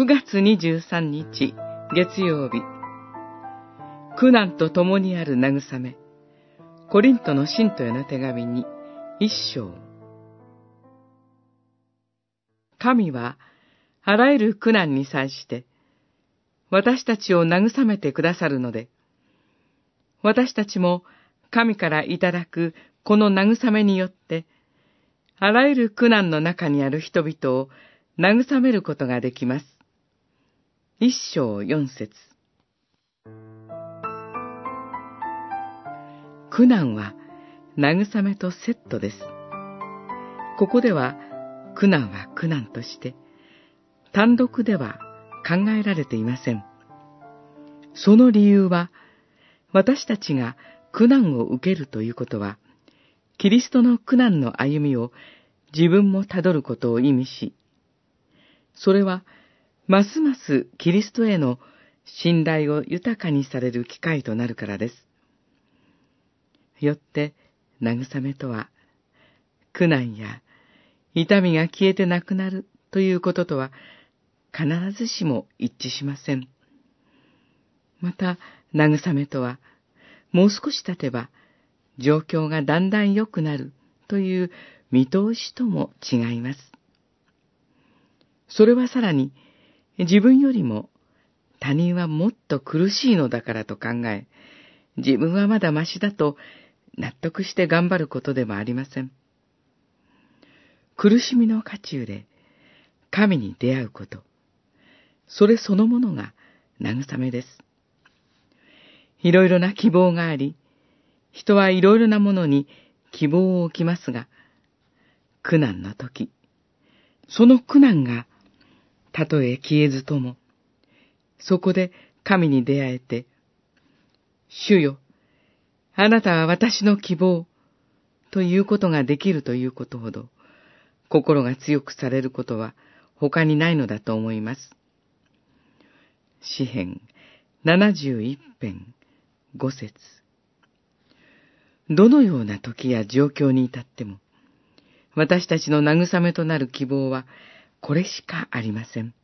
9月23日月曜日。苦難と共にある慰め。コリントの信徒への手紙に一章。神はあらゆる苦難に際して私たちを慰めてくださるので私たちも神からいただくこの慰めによってあらゆる苦難の中にある人々を慰めることができます。一章四節苦難は慰めとセットです。ここでは苦難は苦難として単独では考えられていません。その理由は私たちが苦難を受けるということはキリストの苦難の歩みを自分もたどることを意味し、それは、ますますキリストへの信頼を豊かにされる機会となるからです。よって、慰めとは、苦難や痛みが消えてなくなるということとは、必ずしも一致しません。また、慰めとは、もう少し経てば、状況がだんだん良くなるという見通しとも違います。それはさらに自分よりも他人はもっと苦しいのだからと考え、自分はまだましだと納得して頑張ることでもありません。苦しみの渦中で神に出会うこと、それそのものが慰めです。いろいろな希望があり、人はいろいろなものに希望を置きますが、苦難の時、その苦難が、たとえ消えずとも、そこで神に出会えて、主よ、あなたは私の希望、ということができるということほど、心が強くされることは他にないのだと思います。詩編71編5節どのような時や状況に至っても、私たちの慰めとなる希望は、これしかありません。